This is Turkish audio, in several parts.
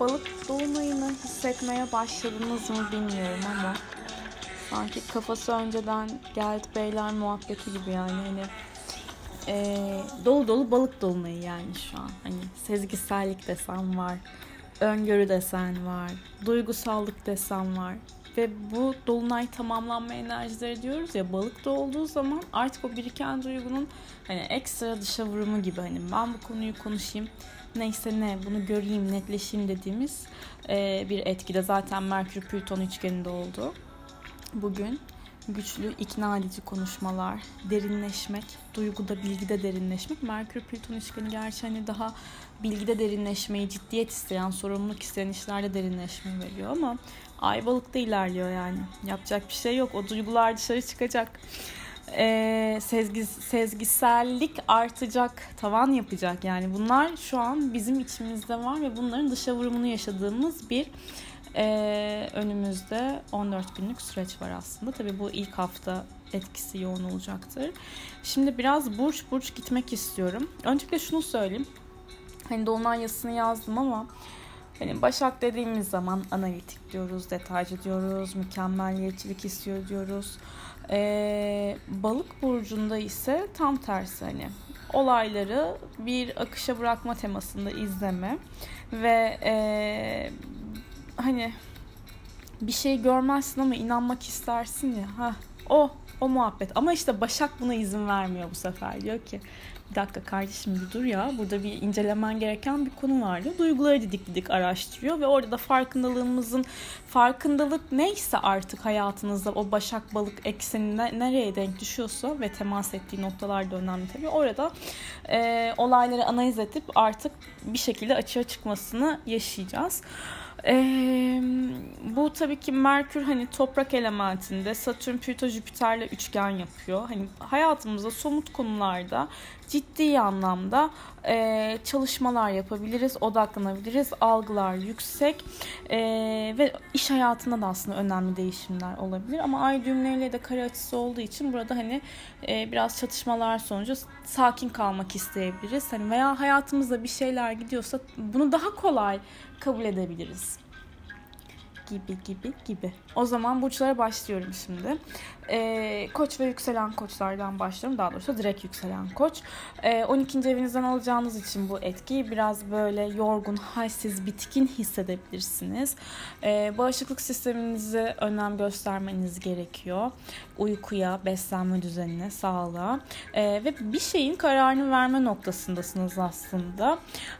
balık dolunayını hissetmeye başladınız mı bilmiyorum ama sanki kafası önceden geldi beyler muhabbeti gibi yani. Hani e, dolu dolu balık dolunayı yani şu an. Hani sezgisellik desem var öngörü desen var duygusallık desem var ve bu dolunay tamamlanma enerjileri diyoruz ya balıkta olduğu zaman artık o biriken duygunun hani ekstra dışa vurumu gibi hani ben bu konuyu konuşayım neyse ne bunu göreyim netleşeyim dediğimiz e, bir etkide zaten Merkür Plüton üçgeninde oldu. Bugün güçlü, ikna edici konuşmalar, derinleşmek, duyguda, bilgide derinleşmek. Merkür Plüton üçgeni gerçi hani daha bilgide derinleşmeyi, ciddiyet isteyen, sorumluluk isteyen işlerde derinleşmeyi veriyor ama ay balıkta ilerliyor yani. Yapacak bir şey yok. O duygular dışarı çıkacak e, sezgi, sezgisellik artacak, tavan yapacak. Yani bunlar şu an bizim içimizde var ve bunların dışa vurumunu yaşadığımız bir e, önümüzde 14 günlük süreç var aslında. Tabii bu ilk hafta etkisi yoğun olacaktır. Şimdi biraz burç burç gitmek istiyorum. Öncelikle şunu söyleyeyim. Hani dolunay yazısını yazdım ama Hani Başak dediğimiz zaman analitik diyoruz, detaycı diyoruz, mükemmeliyetçilik istiyor diyoruz. Ee, balık burcunda ise tam tersi hani. Olayları bir akışa bırakma temasında izleme ve e, hani bir şey görmezsin ama inanmak istersin ya. Ha o o muhabbet. Ama işte Başak buna izin vermiyor bu sefer. Diyor ki bir dakika kardeşim bir dur ya burada bir incelemen gereken bir konu var diyor. Duyguları didik didik araştırıyor ve orada da farkındalığımızın farkındalık neyse artık hayatınızda o başak balık eksenine nereye denk düşüyorsa ve temas ettiği noktalar da önemli tabii. Orada e, olayları analiz edip artık bir şekilde açığa çıkmasını yaşayacağız. Ee, bu tabii ki Merkür hani toprak elementinde Satürn, Plüto, Jüpiter'le üçgen yapıyor. Hani hayatımızda somut konularda ciddi anlamda e, çalışmalar yapabiliriz, odaklanabiliriz, algılar yüksek e, ve iş hayatında da aslında önemli değişimler olabilir. Ama ay düğümleriyle de kare açısı olduğu için burada hani e, biraz çatışmalar sonucu sakin kalmak isteyebiliriz. Hani veya hayatımızda bir şeyler gidiyorsa bunu daha kolay kabul edebiliriz gibi gibi gibi. O zaman burçlara başlıyorum şimdi. Ee, koç ve yükselen koçlardan başlıyorum. Daha doğrusu direkt yükselen koç. Ee, 12. evinizden alacağınız için bu etkiyi biraz böyle yorgun, halsiz, bitkin hissedebilirsiniz. Ee, bağışıklık sisteminize önem göstermeniz gerekiyor. Uykuya, beslenme düzenine, sağlığa. Ee, ve bir şeyin kararını verme noktasındasınız aslında.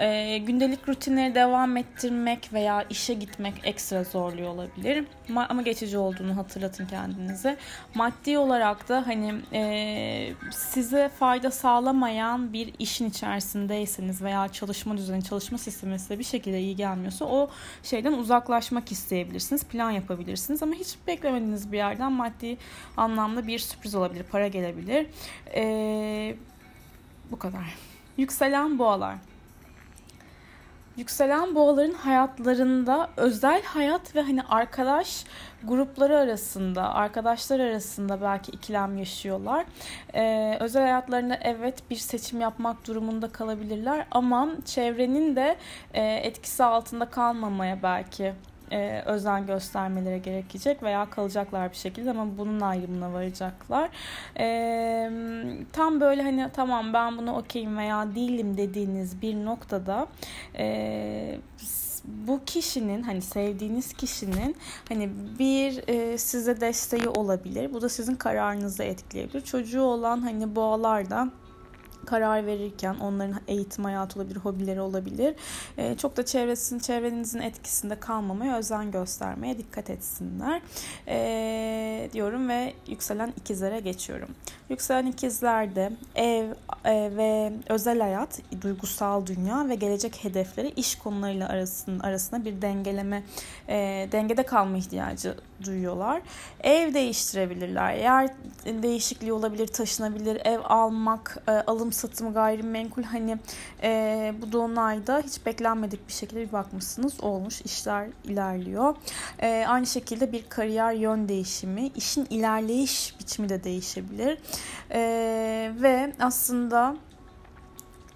Ee, gündelik rutinleri devam ettirmek veya işe gitmek ekstra zorluyor olabilir. Ama geçici olduğunu hatırlatın kendinize maddi olarak da hani e, size fayda sağlamayan bir işin içerisindeyseniz veya çalışma düzeni, çalışma sistemi size bir şekilde iyi gelmiyorsa o şeyden uzaklaşmak isteyebilirsiniz, plan yapabilirsiniz ama hiç beklemediğiniz bir yerden maddi anlamda bir sürpriz olabilir, para gelebilir. E, bu kadar. Yükselen boğalar. Yükselen boğaların hayatlarında özel hayat ve hani arkadaş grupları arasında, arkadaşlar arasında belki ikilem yaşıyorlar. Ee, özel hayatlarında evet bir seçim yapmak durumunda kalabilirler ama çevrenin de e, etkisi altında kalmamaya belki e, özen göstermeleri gerekecek veya kalacaklar bir şekilde ama bunun ayrımına varacaklar. E, tam böyle hani tamam ben bunu okeyim veya değilim dediğiniz bir noktada e, bu kişinin hani sevdiğiniz kişinin hani bir e, size desteği olabilir. Bu da sizin kararınızı etkileyebilir. Çocuğu olan hani boğalardan karar verirken onların eğitim hayatı olabilir, hobileri olabilir. E, çok da çevresinin, çevrenizin etkisinde kalmamaya özen göstermeye dikkat etsinler e, diyorum ve yükselen ikizlere geçiyorum. Yükselen ikizlerde ev e, ve özel hayat, duygusal dünya ve gelecek hedefleri iş konularıyla arasında, arasında bir dengeleme, e, dengede kalma ihtiyacı duyuyorlar. Ev değiştirebilirler. Yer değişikliği olabilir, taşınabilir. Ev almak, e, alım satımı gayrimenkul hani e, bu dolunayda hiç beklenmedik bir şekilde bir bakmışsınız olmuş. işler ilerliyor. E, aynı şekilde bir kariyer yön değişimi, işin ilerleyiş biçimi de değişebilir. E, ve aslında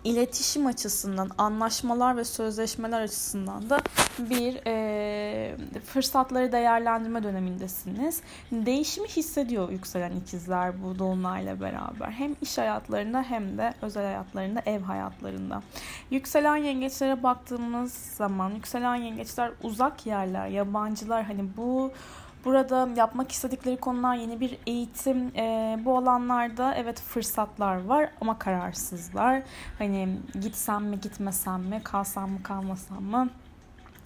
iletişim açısından, anlaşmalar ve sözleşmeler açısından da bir e, fırsatları değerlendirme dönemindesiniz. Değişimi hissediyor yükselen ikizler bu dolunayla beraber. Hem iş hayatlarında hem de özel hayatlarında, ev hayatlarında. Yükselen yengeçlere baktığımız zaman yükselen yengeçler uzak yerler, yabancılar hani bu Burada yapmak istedikleri konular yeni bir eğitim. E, bu alanlarda evet fırsatlar var ama kararsızlar. Hani gitsem mi gitmesem mi, kalsam mı kalmasam mı?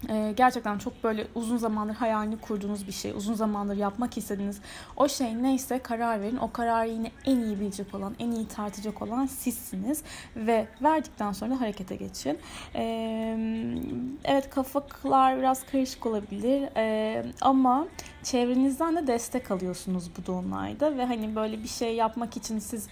Ee, gerçekten çok böyle uzun zamandır hayalini kurduğunuz bir şey, uzun zamandır yapmak istediğiniz o şey neyse karar verin. O kararı yine en iyi bilecek olan, en iyi tartacak olan sizsiniz ve verdikten sonra harekete geçin. Ee, evet kafalar biraz karışık olabilir ee, ama çevrenizden de destek alıyorsunuz bu dolunayda ve hani böyle bir şey yapmak için siz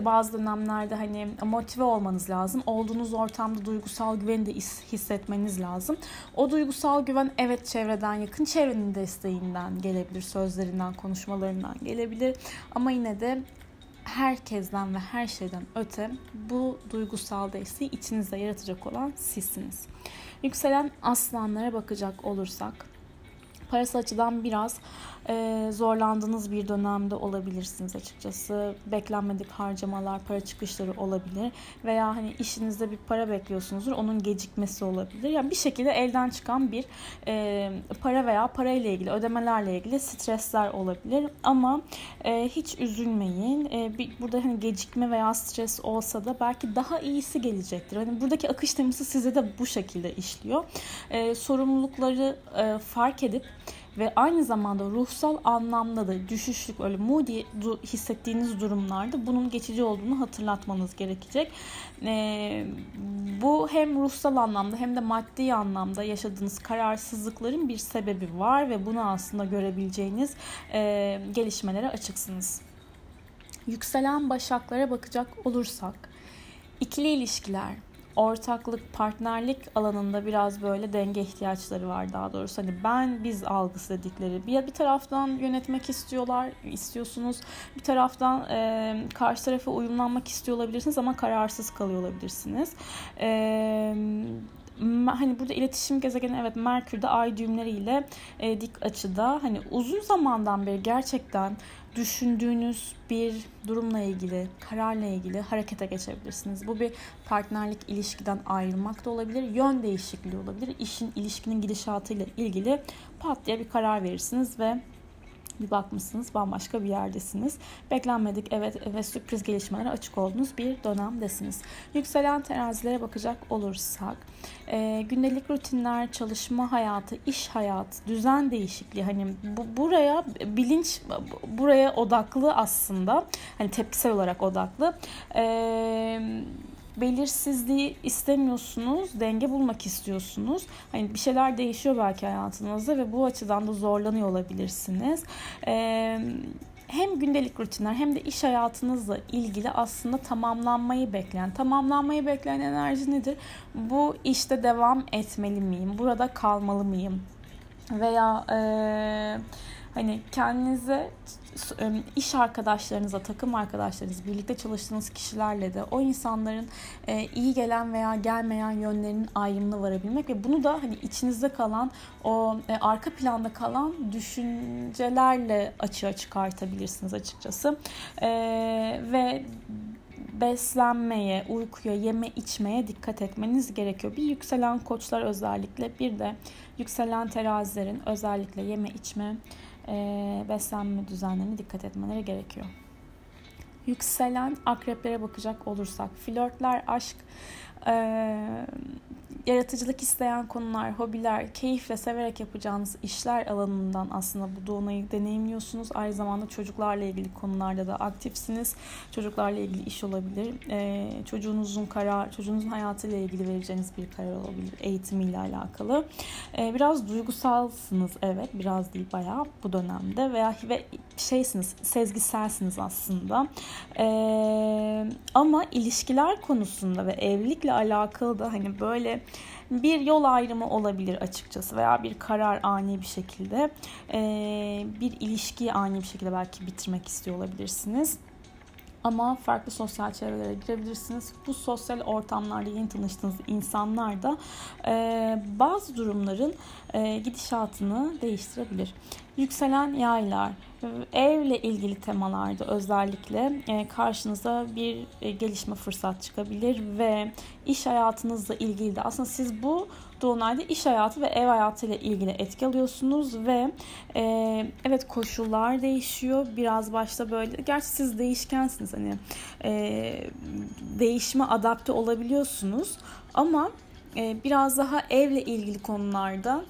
bazı dönemlerde hani motive olmanız lazım. Olduğunuz ortamda duygusal güveni de hissetmeniz lazım. O duygusal güven evet çevreden yakın çevrenin desteğinden gelebilir, sözlerinden, konuşmalarından gelebilir. Ama yine de herkesten ve her şeyden öte bu duygusal desteği içinizde yaratacak olan sizsiniz. Yükselen aslanlara bakacak olursak parası açıdan biraz e, zorlandığınız bir dönemde olabilirsiniz açıkçası. Beklenmedik harcamalar, para çıkışları olabilir veya hani işinizde bir para bekliyorsunuzdur, onun gecikmesi olabilir. Yani bir şekilde elden çıkan bir e, para veya parayla ilgili, ödemelerle ilgili stresler olabilir. Ama e, hiç üzülmeyin. E, burada hani gecikme veya stres olsa da belki daha iyisi gelecektir. Hani buradaki akış teması size de bu şekilde işliyor. Sorumlulukları fark edip ve aynı zamanda ruhsal anlamda da düşüşlük öyle moody hissettiğiniz durumlarda bunun geçici olduğunu hatırlatmanız gerekecek. E, bu hem ruhsal anlamda hem de maddi anlamda yaşadığınız kararsızlıkların bir sebebi var ve bunu aslında görebileceğiniz e, gelişmelere açıksınız. Yükselen başaklara bakacak olursak ikili ilişkiler, ortaklık, partnerlik alanında biraz böyle denge ihtiyaçları var daha doğrusu. Hani ben biz algısı dedikleri. Bir, bir taraftan yönetmek istiyorlar, istiyorsunuz. Bir taraftan e, karşı tarafa uyumlanmak istiyor olabilirsiniz ama kararsız kalıyor olabilirsiniz. Eee hani burada iletişim gezegeni evet Merkür'de ay düğümleriyle e, dik açıda hani uzun zamandan beri gerçekten düşündüğünüz bir durumla ilgili, kararla ilgili harekete geçebilirsiniz. Bu bir partnerlik ilişkiden ayrılmak da olabilir, yön değişikliği olabilir. İşin, ilişkinin gidişatıyla ilgili pat diye bir karar verirsiniz ve bir bakmışsınız bambaşka bir yerdesiniz. Beklenmedik evet ve sürpriz gelişmelere açık olduğunuz bir dönemdesiniz. Yükselen terazilere bakacak olursak e, gündelik rutinler, çalışma hayatı, iş hayatı, düzen değişikliği hani bu, buraya bilinç buraya odaklı aslında hani tepkisel olarak odaklı. Eee belirsizliği istemiyorsunuz, denge bulmak istiyorsunuz. Hani bir şeyler değişiyor belki hayatınızda ve bu açıdan da zorlanıyor olabilirsiniz. Ee, hem gündelik rutinler hem de iş hayatınızla ilgili aslında tamamlanmayı bekleyen, tamamlanmayı bekleyen enerji nedir? Bu işte devam etmeli miyim? Burada kalmalı mıyım? Veya e, hani kendinize iş arkadaşlarınıza, takım arkadaşlarınız, birlikte çalıştığınız kişilerle de o insanların iyi gelen veya gelmeyen yönlerinin ayrımına varabilmek ve bunu da hani içinizde kalan o arka planda kalan düşüncelerle açığa çıkartabilirsiniz açıkçası. Ve beslenmeye, uykuya, yeme içmeye dikkat etmeniz gerekiyor. Bir yükselen koçlar özellikle bir de yükselen terazilerin özellikle yeme içme e, beslenme düzenlerine dikkat etmeleri gerekiyor. Yükselen akreplere bakacak olursak flörtler, aşk, e, yaratıcılık isteyen konular, hobiler, keyifle severek yapacağınız işler alanından aslında bu dolunayı deneyimliyorsunuz. Aynı zamanda çocuklarla ilgili konularda da aktifsiniz. Çocuklarla ilgili iş olabilir. Ee, çocuğunuzun karar, çocuğunuzun hayatıyla ilgili vereceğiniz bir karar olabilir. Eğitimiyle alakalı. Ee, biraz duygusalsınız evet. Biraz değil bayağı bu dönemde veya ve şeysiniz, sezgiselsiniz aslında. Ee, ama ilişkiler konusunda ve evlilikle alakalı da hani böyle bir yol ayrımı olabilir açıkçası veya bir karar ani bir şekilde bir ilişkiyi ani bir şekilde belki bitirmek istiyor olabilirsiniz. Ama farklı sosyal çevrelere girebilirsiniz. Bu sosyal ortamlarda yeni tanıştığınız insanlar da e, bazı durumların e, gidişatını değiştirebilir. Yükselen yaylar, evle ilgili temalarda özellikle e, karşınıza bir e, gelişme fırsat çıkabilir ve iş hayatınızla ilgili de. Aslında siz bu dolunayda iş hayatı ve ev hayatı ile ilgili etki alıyorsunuz ve e, evet koşullar değişiyor. Biraz başta böyle gerçi siz değişkensiniz hani değişime adapte olabiliyorsunuz. Ama biraz daha evle ilgili konularda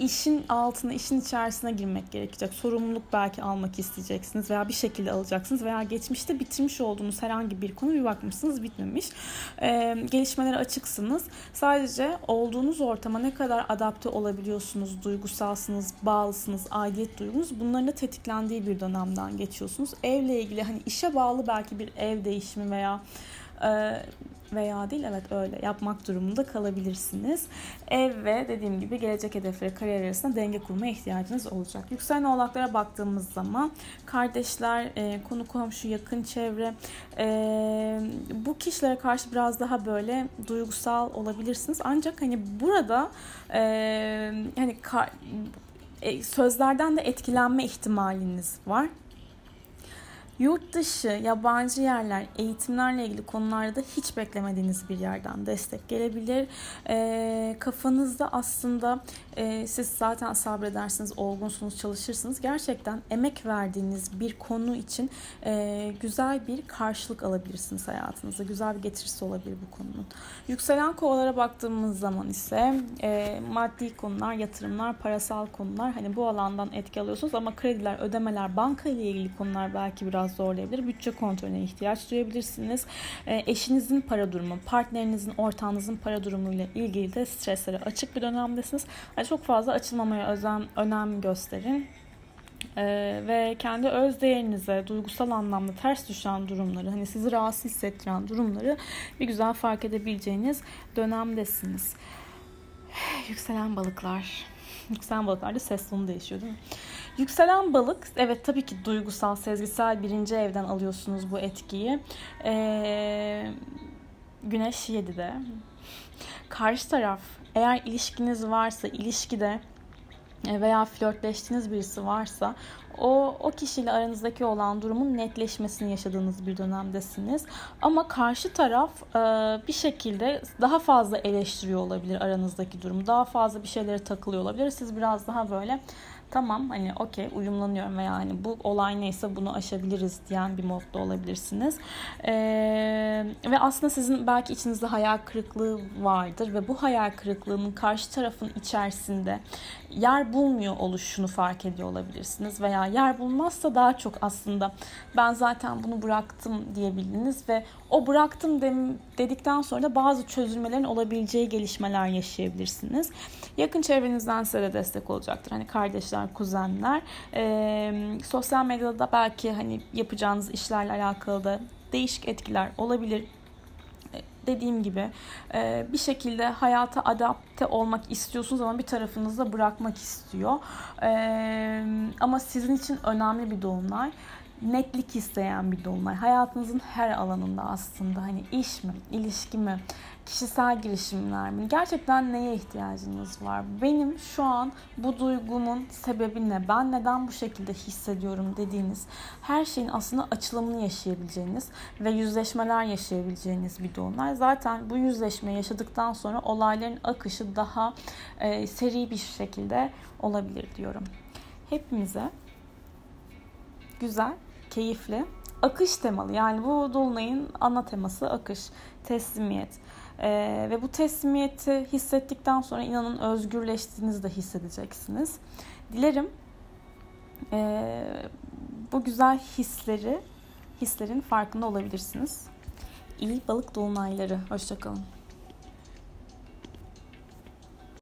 işin altına, işin içerisine girmek gerekecek. Sorumluluk belki almak isteyeceksiniz veya bir şekilde alacaksınız veya geçmişte bitirmiş olduğunuz herhangi bir konu bir bakmışsınız bitmemiş. Ee, gelişmelere açıksınız. Sadece olduğunuz ortama ne kadar adapte olabiliyorsunuz, duygusalsınız, bağlısınız, aidiyet duygunuz bunların da tetiklendiği bir dönemden geçiyorsunuz. Evle ilgili hani işe bağlı belki bir ev değişimi veya e, veya değil evet öyle yapmak durumunda kalabilirsiniz. Ev ve dediğim gibi gelecek hedefleri kariyer arasında denge kurmaya ihtiyacınız olacak. Yükselen oğlaklara baktığımız zaman kardeşler, e, konu komşu, yakın çevre e, bu kişilere karşı biraz daha böyle duygusal olabilirsiniz. Ancak hani burada e, hani e, sözlerden de etkilenme ihtimaliniz var. Yurt dışı, yabancı yerler, eğitimlerle ilgili konularda hiç beklemediğiniz bir yerden destek gelebilir. E, kafanızda aslında e, siz zaten sabredersiniz, olgunsunuz, çalışırsınız. Gerçekten emek verdiğiniz bir konu için e, güzel bir karşılık alabilirsiniz hayatınızda. Güzel bir getirisi olabilir bu konunun. Yükselen kovalara baktığımız zaman ise e, maddi konular, yatırımlar, parasal konular hani bu alandan etki alıyorsunuz ama krediler, ödemeler, banka ile ilgili konular belki biraz biraz zorlayabilir. Bütçe kontrolüne ihtiyaç duyabilirsiniz. E, eşinizin para durumu, partnerinizin, ortağınızın para durumuyla ilgili de streslere açık bir dönemdesiniz. Yani çok fazla açılmamaya özen, önem gösterin. Ee, ve kendi öz değerinize duygusal anlamda ters düşen durumları hani sizi rahatsız hissettiren durumları bir güzel fark edebileceğiniz dönemdesiniz. Yükselen balıklar. Yükselen balıklarda ses tonu değişiyor değil mi? Yükselen balık, evet tabii ki duygusal, sezgisel birinci evden alıyorsunuz bu etkiyi. Ee, güneş 7'de. Karşı taraf, eğer ilişkiniz varsa, ilişkide veya flörtleştiğiniz birisi varsa o, o kişiyle aranızdaki olan durumun netleşmesini yaşadığınız bir dönemdesiniz. Ama karşı taraf e, bir şekilde daha fazla eleştiriyor olabilir aranızdaki durumu. Daha fazla bir şeylere takılıyor olabilir. Siz biraz daha böyle tamam hani okey uyumlanıyorum veya hani bu olay neyse bunu aşabiliriz diyen bir modda olabilirsiniz. Ee, ve aslında sizin belki içinizde hayal kırıklığı vardır ve bu hayal kırıklığının karşı tarafın içerisinde yer bulmuyor oluşunu fark ediyor olabilirsiniz veya yer bulmazsa daha çok aslında ben zaten bunu bıraktım diyebildiniz ve o bıraktım dedikten sonra da bazı çözülmelerin olabileceği gelişmeler yaşayabilirsiniz. Yakın çevrenizden size de destek olacaktır. Hani kardeşler, kuzenler. E, sosyal medyada da belki hani yapacağınız işlerle alakalı da değişik etkiler olabilir dediğim gibi bir şekilde hayata adapte olmak istiyorsunuz ama bir tarafınız da bırakmak istiyor. E, ama sizin için önemli bir dolunay netlik isteyen bir dolunay. Hayatınızın her alanında aslında hani iş mi, ilişki mi, kişisel girişimler mi? Gerçekten neye ihtiyacınız var? Benim şu an bu duygumun sebebi ne? Ben neden bu şekilde hissediyorum dediğiniz her şeyin aslında açılımını yaşayabileceğiniz ve yüzleşmeler yaşayabileceğiniz bir dolunay. Zaten bu yüzleşmeyi yaşadıktan sonra olayların akışı daha e, seri bir şekilde olabilir diyorum. Hepimize güzel, keyifli, akış temalı. Yani bu dolunayın ana teması akış, teslimiyet. Ee, ve bu teslimiyeti hissettikten sonra inanın özgürleştiğinizi de hissedeceksiniz. Dilerim e, bu güzel hisleri, hislerin farkında olabilirsiniz. İyi balık dolunayları. Hoşçakalın.